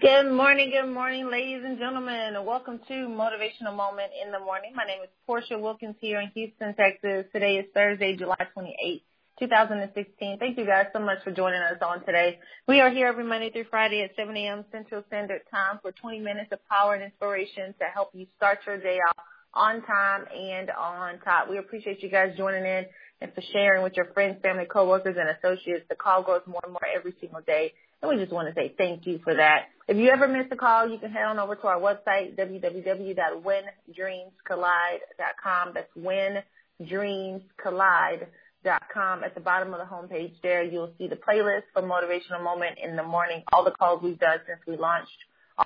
Good morning, good morning, ladies and gentlemen. Welcome to Motivational Moment in the Morning. My name is Portia Wilkins here in Houston, Texas. Today is Thursday, July 28th, 2016. Thank you guys so much for joining us on today. We are here every Monday through Friday at 7 a.m. Central Standard Time for 20 minutes of power and inspiration to help you start your day off on time and on top. We appreciate you guys joining in and for sharing with your friends, family, coworkers, and associates. The call grows more and more every single day. And we just want to say thank you for that. If you ever miss a call, you can head on over to our website, www.whendreamscollide.com. That's whendreamscollide.com. At the bottom of the homepage there, you'll see the playlist for Motivational Moment in the Morning. All the calls we've done since we launched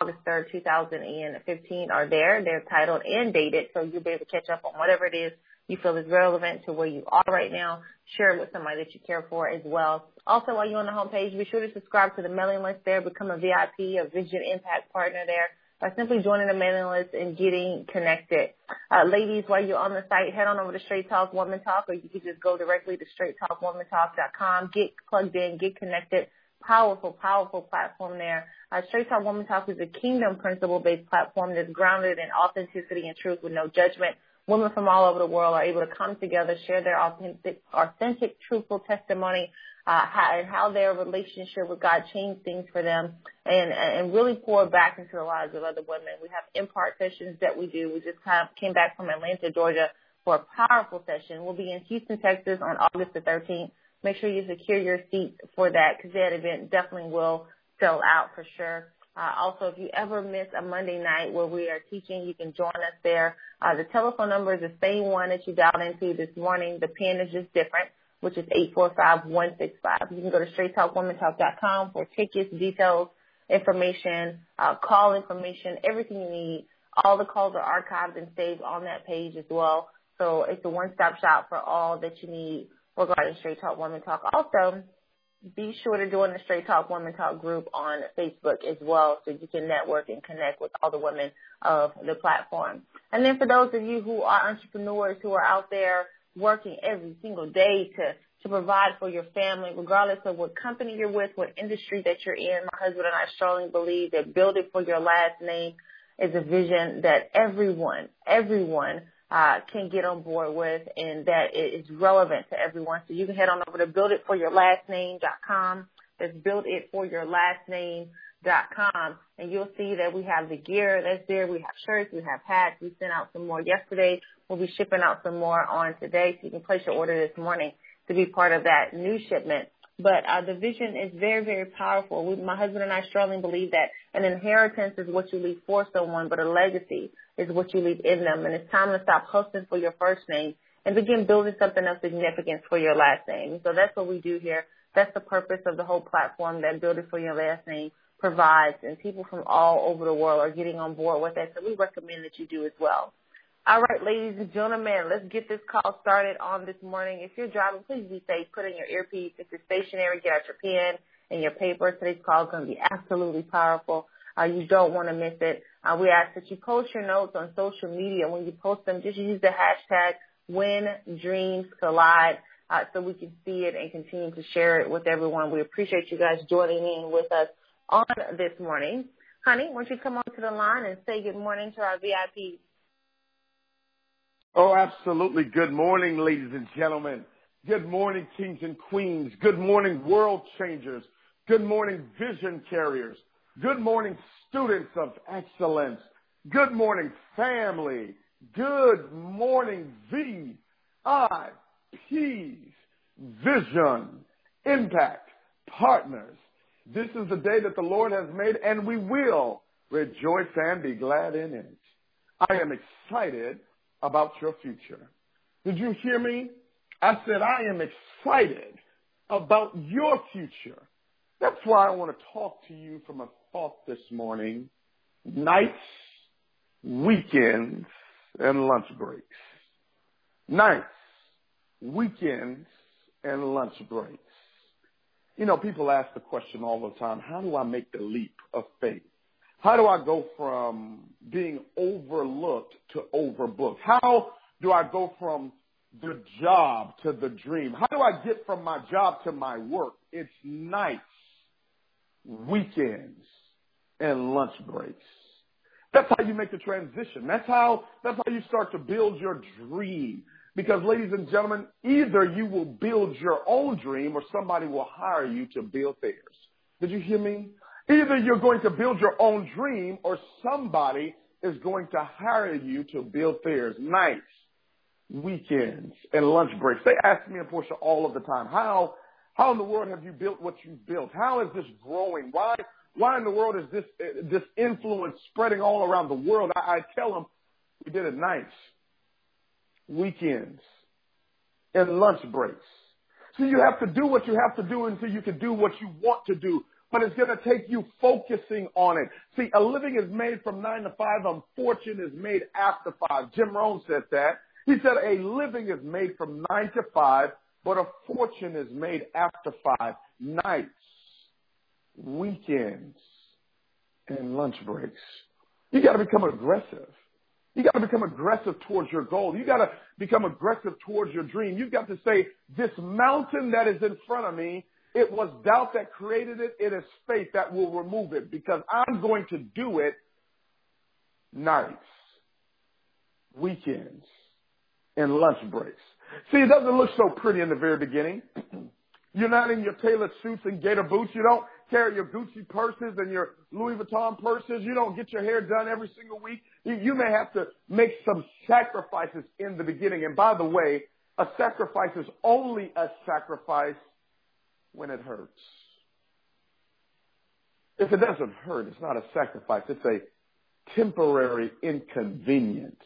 August 3rd, 2015 are there. They're titled and dated, so you'll be able to catch up on whatever it is you feel is relevant to where you are right now. Share it with somebody that you care for as well. Also, while you're on the homepage, be sure to subscribe to the mailing list there. Become a VIP, a Vision Impact Partner there by simply joining the mailing list and getting connected. Uh, ladies, while you're on the site, head on over to Straight Talk Woman Talk, or you can just go directly to straighttalkwomantalk.com. Get plugged in, get connected. Powerful, powerful platform there. Uh, Straight Talk Woman Talk is a kingdom principle based platform that's grounded in authenticity and truth with no judgment women from all over the world are able to come together, share their authentic, authentic, truthful testimony, uh, how, and how their relationship with God changed things for them, and and really pour back into the lives of other women. We have impart sessions that we do. We just kind of came back from Atlanta, Georgia, for a powerful session. We'll be in Houston, Texas, on August the 13th. Make sure you secure your seats for that because that event definitely will sell out for sure. Uh, also, if you ever miss a Monday night where we are teaching, you can join us there. Uh, the telephone number is the same one that you dialed into this morning. The pin is just different, which is 845-165. You can go to straighttalkwomantalk.com for tickets, details, information, uh, call information, everything you need. All the calls are archived and saved on that page as well. So it's a one-stop shop for all that you need regarding Straight Talk Woman Talk. Also, be sure to join the Straight Talk Women Talk group on Facebook as well so you can network and connect with all the women of the platform. And then for those of you who are entrepreneurs who are out there working every single day to, to provide for your family, regardless of what company you're with, what industry that you're in, my husband and I strongly believe that build it for your last name is a vision that everyone, everyone uh, can get on board with and that it is relevant to everyone. So you can head on over to builditforyourlastname.com. That's builditforyourlastname.com. And you'll see that we have the gear that's there. We have shirts. We have hats. We sent out some more yesterday. We'll be shipping out some more on today. So you can place your order this morning to be part of that new shipment. But uh, the vision is very, very powerful. We, my husband and I strongly believe that an inheritance is what you leave for someone, but a legacy is what you leave in them. And it's time to stop hustling for your first name and begin building something of significance for your last name. So that's what we do here. That's the purpose of the whole platform that Build It For Your Last Name provides. And people from all over the world are getting on board with that. So we recommend that you do as well. All right, ladies and gentlemen, let's get this call started on this morning. If you're driving, please be safe. Put in your earpiece. If you're stationary, get out your pen and your paper. Today's call is going to be absolutely powerful. Uh, you don't want to miss it. Uh, we ask that you post your notes on social media. When you post them, just use the hashtag when dreams collide uh, so we can see it and continue to share it with everyone. We appreciate you guys joining in with us on this morning. Honey, why don't you come onto the line and say good morning to our VIP Oh, absolutely. Good morning, ladies and gentlemen. Good morning, kings and queens. Good morning, world changers. Good morning, vision carriers. Good morning, students of excellence. Good morning, family. Good morning, VIPs, vision, impact, partners. This is the day that the Lord has made and we will rejoice and be glad in it. I am excited about your future. Did you hear me? I said, I am excited about your future. That's why I want to talk to you from a thought this morning. Nights, weekends, and lunch breaks. Nights, weekends, and lunch breaks. You know, people ask the question all the time, how do I make the leap of faith? How do I go from being overlooked to overbooked? How do I go from the job to the dream? How do I get from my job to my work? It's nights, weekends, and lunch breaks. That's how you make the transition. That's how, that's how you start to build your dream. Because ladies and gentlemen, either you will build your own dream or somebody will hire you to build theirs. Did you hear me? Either you're going to build your own dream or somebody is going to hire you to build theirs. Nights, weekends, and lunch breaks. They ask me and Portia all of the time, how, how in the world have you built what you've built? How is this growing? Why, why in the world is this, this influence spreading all around the world? I, I tell them we did it nights, weekends, and lunch breaks. So you have to do what you have to do until you can do what you want to do. But it's going to take you focusing on it. See, a living is made from nine to five. A fortune is made after five. Jim Rohn said that. He said a living is made from nine to five, but a fortune is made after five. Nights, weekends, and lunch breaks. You got to become aggressive. You got to become aggressive towards your goal. You got to become aggressive towards your dream. You've got to say, this mountain that is in front of me, it was doubt that created it. It is faith that will remove it because I'm going to do it nights, weekends, and lunch breaks. See, it doesn't look so pretty in the very beginning. You're not in your tailored suits and gator boots. You don't carry your Gucci purses and your Louis Vuitton purses. You don't get your hair done every single week. You, you may have to make some sacrifices in the beginning. And by the way, a sacrifice is only a sacrifice when it hurts. If it doesn't hurt, it's not a sacrifice. It's a temporary inconvenience.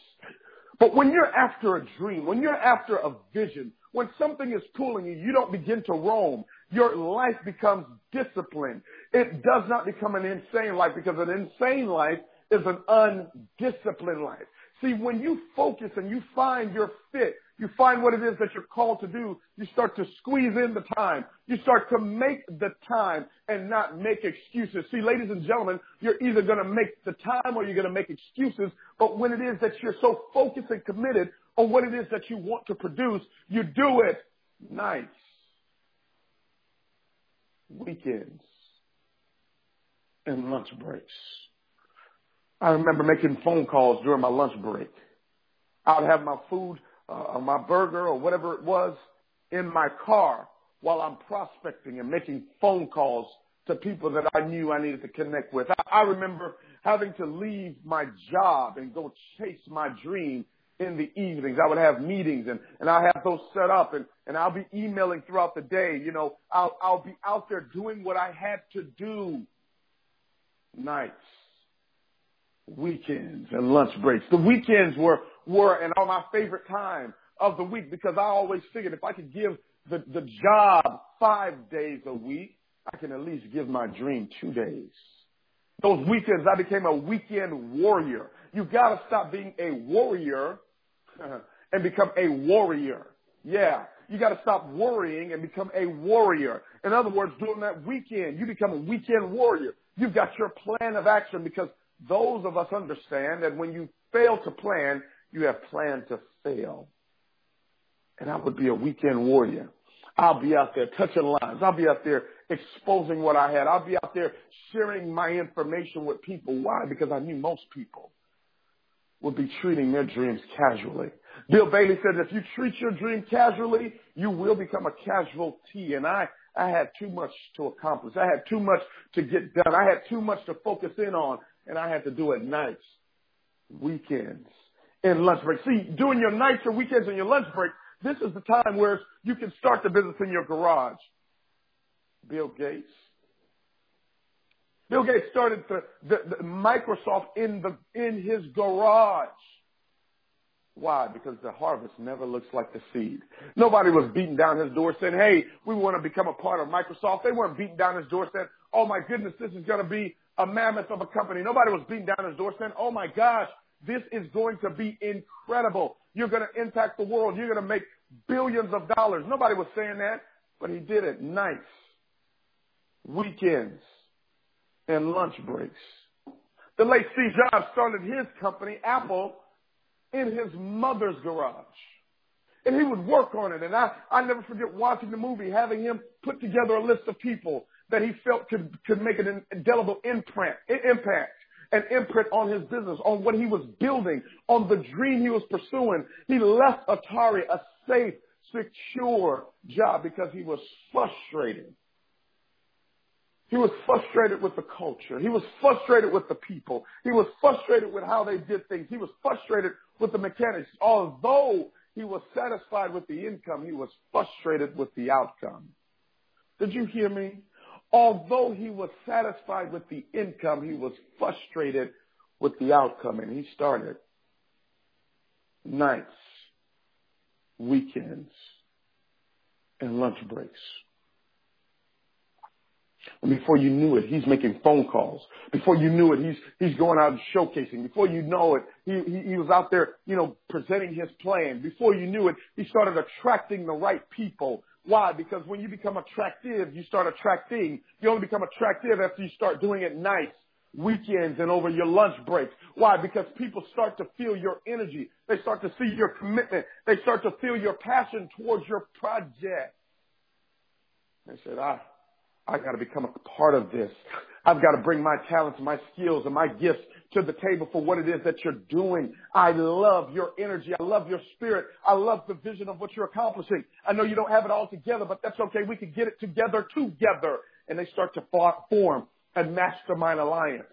But when you're after a dream, when you're after a vision, when something is pulling you, you don't begin to roam. Your life becomes disciplined. It does not become an insane life because an insane life is an undisciplined life. See, when you focus and you find your fit, you find what it is that you're called to do, you start to squeeze in the time. You start to make the time and not make excuses. See, ladies and gentlemen, you're either going to make the time or you're going to make excuses. But when it is that you're so focused and committed on what it is that you want to produce, you do it nights, weekends, and lunch breaks. I remember making phone calls during my lunch break. I would have my food uh, my burger or whatever it was in my car while I'm prospecting and making phone calls to people that I knew I needed to connect with. I, I remember having to leave my job and go chase my dream in the evenings. I would have meetings and, and I have those set up and, and I'll be emailing throughout the day. You know, I'll, I'll be out there doing what I had to do nights, weekends and lunch breaks. The weekends were were and are my favorite time of the week because I always figured if I could give the, the job five days a week, I can at least give my dream two days. Those weekends, I became a weekend warrior. You've got to stop being a warrior and become a warrior. Yeah. You got to stop worrying and become a warrior. In other words, during that weekend, you become a weekend warrior. You've got your plan of action because those of us understand that when you fail to plan, you have planned to fail. And I would be a weekend warrior. I'll be out there touching lives. I'll be out there exposing what I had. I'll be out there sharing my information with people. Why? Because I knew most people would be treating their dreams casually. Bill Bailey said, if you treat your dream casually, you will become a casualty. And I, I had too much to accomplish. I had too much to get done. I had too much to focus in on, and I had to do it nights, weekends, and lunch break. See, during your nights or weekends and your lunch break, this is the time where you can start the business in your garage. Bill Gates. Bill Gates started the, the, the Microsoft in the in his garage. Why? Because the harvest never looks like the seed. Nobody was beating down his door saying, hey, we want to become a part of Microsoft. They weren't beating down his door saying, oh my goodness, this is going to be a mammoth of a company. Nobody was beating down his door saying, oh my gosh, this is going to be incredible. You're going to impact the world. You're going to make billions of dollars. Nobody was saying that, but he did it nights, weekends, and lunch breaks. The late Steve Jobs started his company, Apple, in his mother's garage. And he would work on it. And I, I never forget watching the movie, having him put together a list of people that he felt could, could make an indelible imprint, impact an imprint on his business, on what he was building, on the dream he was pursuing. He left Atari a safe, secure job because he was frustrated. He was frustrated with the culture. He was frustrated with the people. He was frustrated with how they did things. He was frustrated with the mechanics. Although he was satisfied with the income, he was frustrated with the outcome. Did you hear me? Although he was satisfied with the income, he was frustrated with the outcome. And he started nights, weekends, and lunch breaks. And before you knew it, he's making phone calls. Before you knew it, he's he's going out and showcasing. Before you know it, he, he he was out there, you know, presenting his plan. Before you knew it, he started attracting the right people. Why? Because when you become attractive, you start attracting. You only become attractive after you start doing it nights, weekends, and over your lunch breaks. Why? Because people start to feel your energy. They start to see your commitment. They start to feel your passion towards your project. They said, ah, I got to become a part of this. I've got to bring my talents, my skills, and my gifts to the table for what it is that you're doing. I love your energy. I love your spirit. I love the vision of what you're accomplishing. I know you don't have it all together, but that's okay. We can get it together together. And they start to form a mastermind alliance.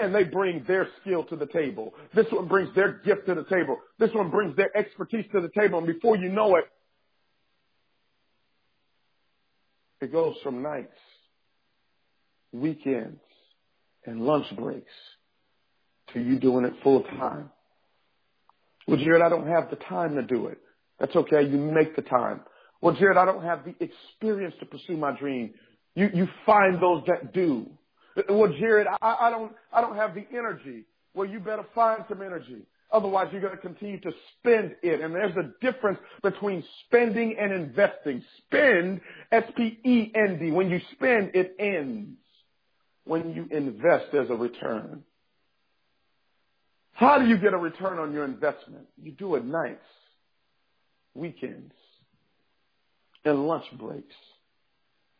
And they bring their skill to the table. This one brings their gift to the table. This one brings their expertise to the table. And before you know it, It goes from nights, weekends, and lunch breaks to you doing it full time. Well, Jared, I don't have the time to do it. That's okay. You make the time. Well, Jared, I don't have the experience to pursue my dream. You, you find those that do. Well, Jared, I, I don't, I don't have the energy. Well, you better find some energy. Otherwise, you're going to continue to spend it. And there's a difference between spending and investing. Spend, S-P-E-N-D. When you spend, it ends. When you invest, there's a return. How do you get a return on your investment? You do it nights, weekends, and lunch breaks.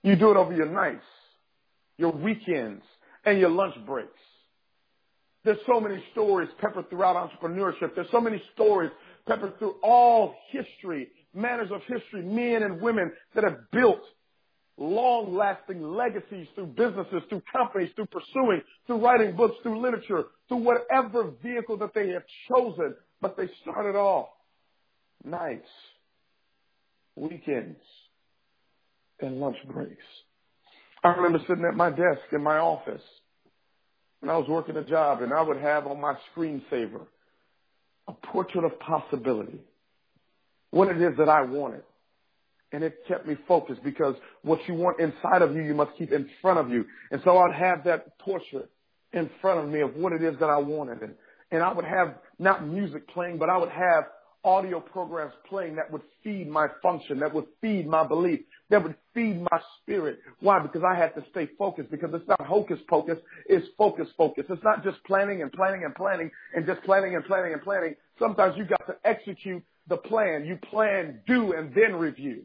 You do it over your nights, your weekends, and your lunch breaks. There's so many stories peppered throughout entrepreneurship. There's so many stories peppered through all history, manners of history, men and women that have built long lasting legacies through businesses, through companies, through pursuing, through writing books, through literature, through whatever vehicle that they have chosen. But they started off nights, weekends, and lunch breaks. I remember sitting at my desk in my office when I was working a job and I would have on my screensaver a portrait of possibility, what it is that I wanted. And it kept me focused because what you want inside of you, you must keep in front of you. And so I'd have that portrait in front of me of what it is that I wanted. And, and I would have not music playing, but I would have audio programs playing that would feed my function, that would feed my belief, that would feed my spirit. Why? Because I had to stay focused because it's not hocus pocus, it's focus focus. It's not just planning and planning and planning and just planning and planning and planning. Sometimes you got to execute the plan. You plan, do, and then review.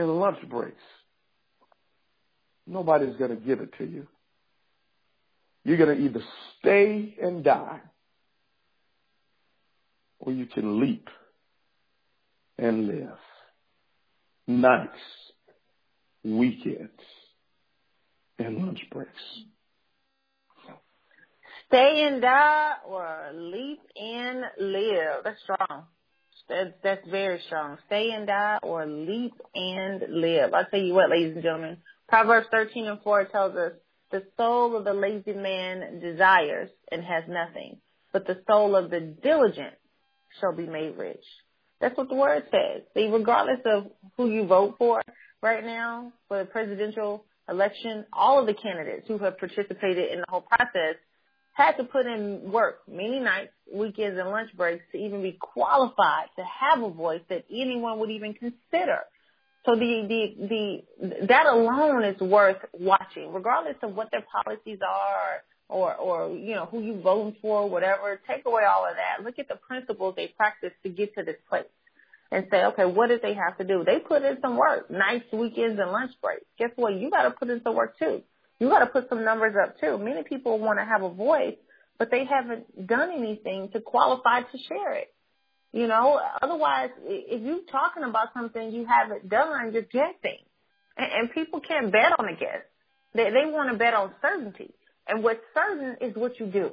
and lunch breaks. Nobody's going to give it to you. You're going to either stay and die or you can leap and live. Nights, weekends, and lunch breaks. Stay and die or leap and live. That's strong. That's, that's very strong. Stay and die or leap and live. I'll tell you what, ladies and gentlemen. Proverbs 13 and 4 tells us, the soul of the lazy man desires and has nothing, but the soul of the diligent shall be made rich. That's what the word says. See, regardless of who you vote for right now for the presidential election, all of the candidates who have participated in the whole process had to put in work many nights, weekends, and lunch breaks to even be qualified to have a voice that anyone would even consider. So the, the, the, that alone is worth watching, regardless of what their policies are or, or, you know, who you voting for, whatever. Take away all of that. Look at the principles they practice to get to this place and say, okay, what did they have to do? They put in some work, nights, weekends, and lunch breaks. Guess what? You got to put in some work too. You got to put some numbers up too. Many people want to have a voice, but they haven't done anything to qualify to share it. You know, otherwise, if you're talking about something you haven't done, you're guessing. And, and people can't bet on a guess. They, they want to bet on certainty. And what's certain is what you do.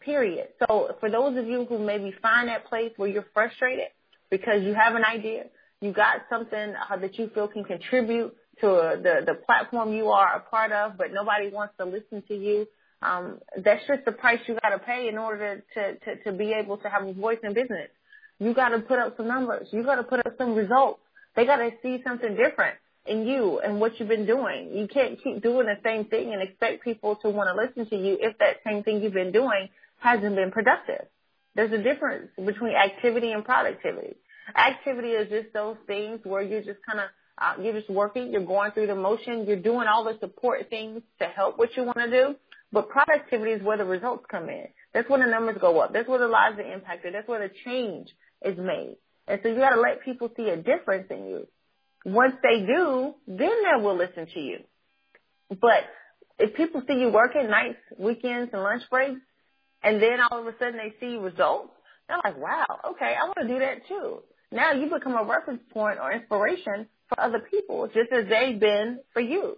Period. So for those of you who maybe find that place where you're frustrated because you have an idea, you got something uh, that you feel can contribute to the the platform you are a part of, but nobody wants to listen to you. Um, that's just the price you got to pay in order to, to to be able to have a voice in business. You got to put up some numbers. You got to put up some results. They got to see something different in you and what you've been doing. You can't keep doing the same thing and expect people to want to listen to you if that same thing you've been doing hasn't been productive. There's a difference between activity and productivity. Activity is just those things where you're just kind of uh, you're just working, you're going through the motion, you're doing all the support things to help what you want to do. But productivity is where the results come in. That's where the numbers go up. That's where the lives are impacted. That's where the change is made. And so you got to let people see a difference in you. Once they do, then they will listen to you. But if people see you working nights, weekends, and lunch breaks, and then all of a sudden they see results, they're like, wow, okay, I want to do that too. Now you become a reference point or inspiration for other people, just as they've been for you.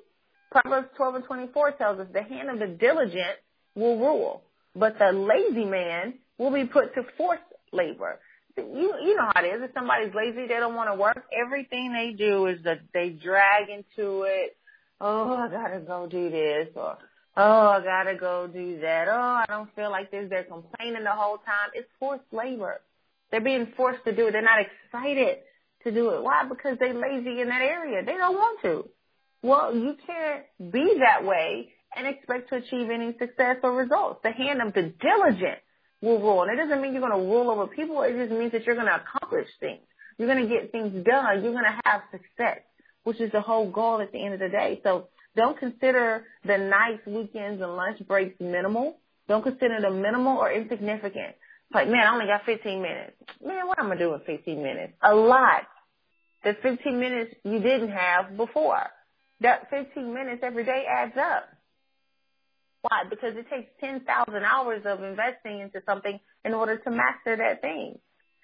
Proverbs 12 and 24 tells us the hand of the diligent will rule, but the lazy man will be put to forced labor you you know how it is. If somebody's lazy, they don't want to work. Everything they do is that they drag into it. Oh, I gotta go do this, or oh, I gotta go do that. Oh, I don't feel like this. They're complaining the whole time. It's forced labor. They're being forced to do it. They're not excited to do it. Why? Because they're lazy in that area. They don't want to. Well, you can't be that way and expect to achieve any success or results. The hand of the diligent will rule. And it doesn't mean you're going to rule over people. It just means that you're going to accomplish things. You're going to get things done. You're going to have success, which is the whole goal at the end of the day. So don't consider the nights, weekends, and lunch breaks minimal. Don't consider them minimal or insignificant. Like, man, I only got 15 minutes. Man, what am I going to do in 15 minutes? A lot. The 15 minutes you didn't have before. That 15 minutes every day adds up. Why? Because it takes 10,000 hours of investing into something in order to master that thing.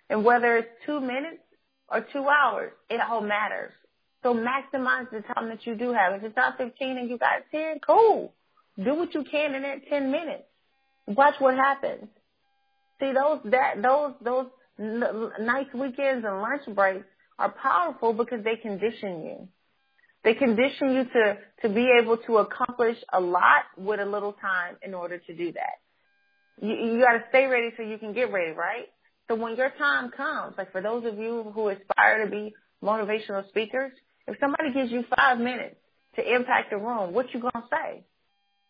And whether it's two minutes or two hours, it all matters. So maximize the time that you do have. If it's not 15 and you got 10, cool. Do what you can in that 10 minutes. Watch what happens. See, those, that, those, those nice weekends and lunch breaks are powerful because they condition you. They condition you to, to be able to accomplish a lot with a little time in order to do that. You, you gotta stay ready so you can get ready, right? So when your time comes, like for those of you who aspire to be motivational speakers, if somebody gives you five minutes to impact the room, what you gonna say?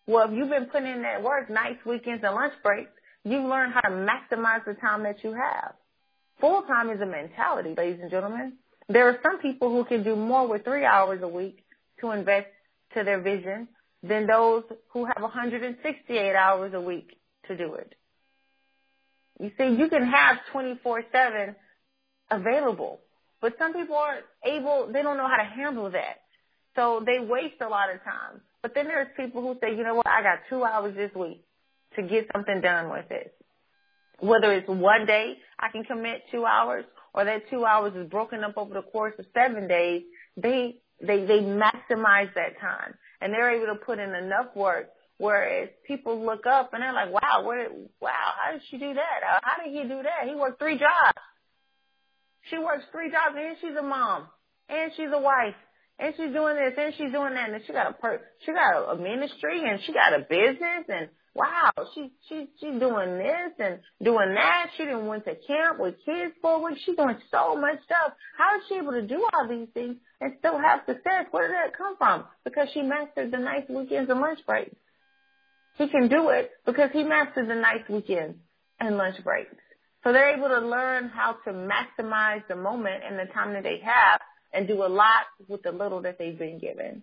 Well, if you've been putting in that work, nights, weekends, and lunch breaks, you've learned how to maximize the time that you have. Full time is a mentality, ladies and gentlemen. There are some people who can do more with three hours a week to invest to their vision than those who have 168 hours a week to do it. You see, you can have 24-7 available, but some people aren't able, they don't know how to handle that. So they waste a lot of time. But then there's people who say, you know what, I got two hours this week to get something done with it. Whether it's one day I can commit two hours or that two hours is broken up over the course of seven days, they they they maximize that time and they're able to put in enough work. Whereas people look up and they're like, "Wow, what? Wow, how did she do that? How did he do that? He worked three jobs. She works three jobs, and she's a mom, and she's a wife, and she's doing this, and she's doing that, and she got a per, she got a ministry, and she got a business, and wow, she she she's doing this and doing that. She didn't went to camp with kids for a week. She's doing so much stuff. How is she able to do all these things and still have success? Where did that come from? Because she mastered the nice weekends and lunch breaks. He can do it because he mastered the nice weekends and lunch breaks. So they're able to learn how to maximize the moment and the time that they have and do a lot with the little that they've been given.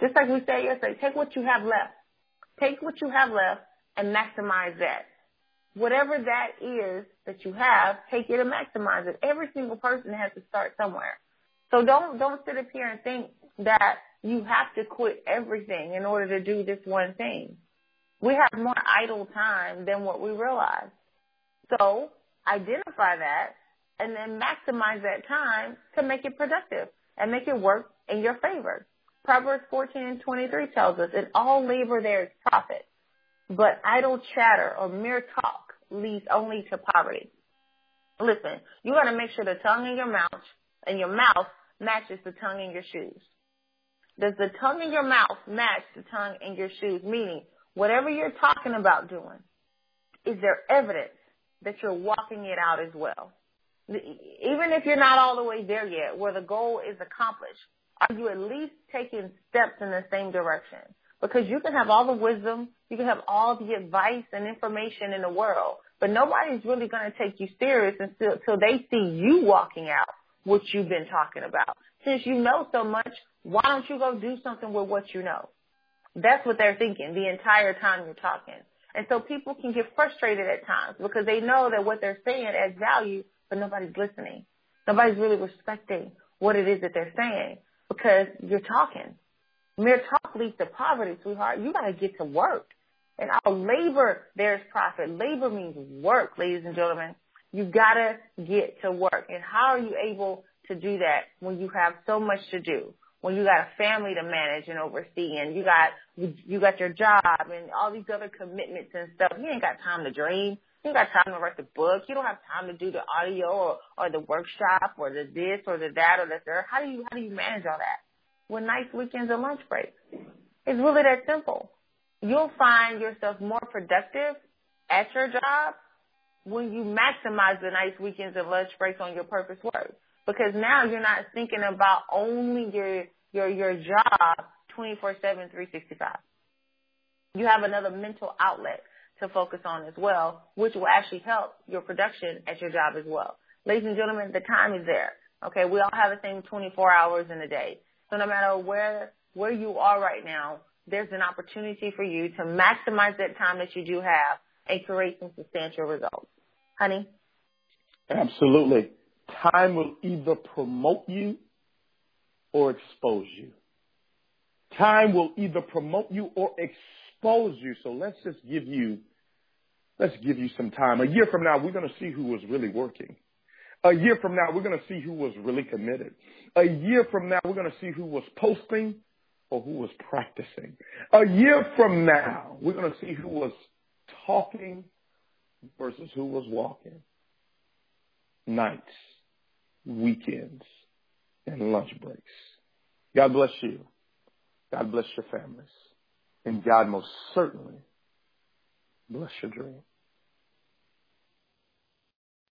Just like we said yesterday, take what you have left. Take what you have left and maximize that. Whatever that is that you have, take it and maximize it. Every single person has to start somewhere. So don't, don't sit up here and think that you have to quit everything in order to do this one thing. We have more idle time than what we realize. So identify that and then maximize that time to make it productive and make it work in your favor. Proverbs 14 and 23 tells us, in all labor there is profit, but idle chatter or mere talk leads only to poverty. Listen, you gotta make sure the tongue in your mouth and your mouth matches the tongue in your shoes. Does the tongue in your mouth match the tongue in your shoes? Meaning, whatever you're talking about doing, is there evidence that you're walking it out as well? Even if you're not all the way there yet, where the goal is accomplished, are you at least taking steps in the same direction? Because you can have all the wisdom, you can have all the advice and information in the world, but nobody's really going to take you serious until, until they see you walking out what you've been talking about. Since you know so much, why don't you go do something with what you know? That's what they're thinking the entire time you're talking. And so people can get frustrated at times because they know that what they're saying adds value, but nobody's listening. Nobody's really respecting what it is that they're saying because you're talking. Mere talk leads to poverty, sweetheart. You got to get to work. And our labor, there's profit. Labor means work, ladies and gentlemen. You got to get to work. And how are you able to do that when you have so much to do? When you got a family to manage and oversee and you got, you got your job and all these other commitments and stuff. You ain't got time to dream. You got time to write the book. You don't have time to do the audio or, or the workshop or the this or the that or the third. How do you how do you manage all that? With nice weekends and lunch breaks. It's really that simple. You'll find yourself more productive at your job when you maximize the nice weekends and lunch breaks on your purpose work. Because now you're not thinking about only your your your job 24/7 365. You have another mental outlet to focus on as well, which will actually help your production at your job as well. Ladies and gentlemen, the time is there. Okay, we all have the same 24 hours in a day. So no matter where where you are right now, there's an opportunity for you to maximize that time that you do have and create some substantial results. Honey? Absolutely. Time will either promote you or expose you. Time will either promote you or expose you. So let's just give you Let's give you some time. A year from now, we're going to see who was really working. A year from now, we're going to see who was really committed. A year from now, we're going to see who was posting or who was practicing. A year from now, we're going to see who was talking versus who was walking. Nights, weekends, and lunch breaks. God bless you. God bless your families. And God most certainly bless your dreams.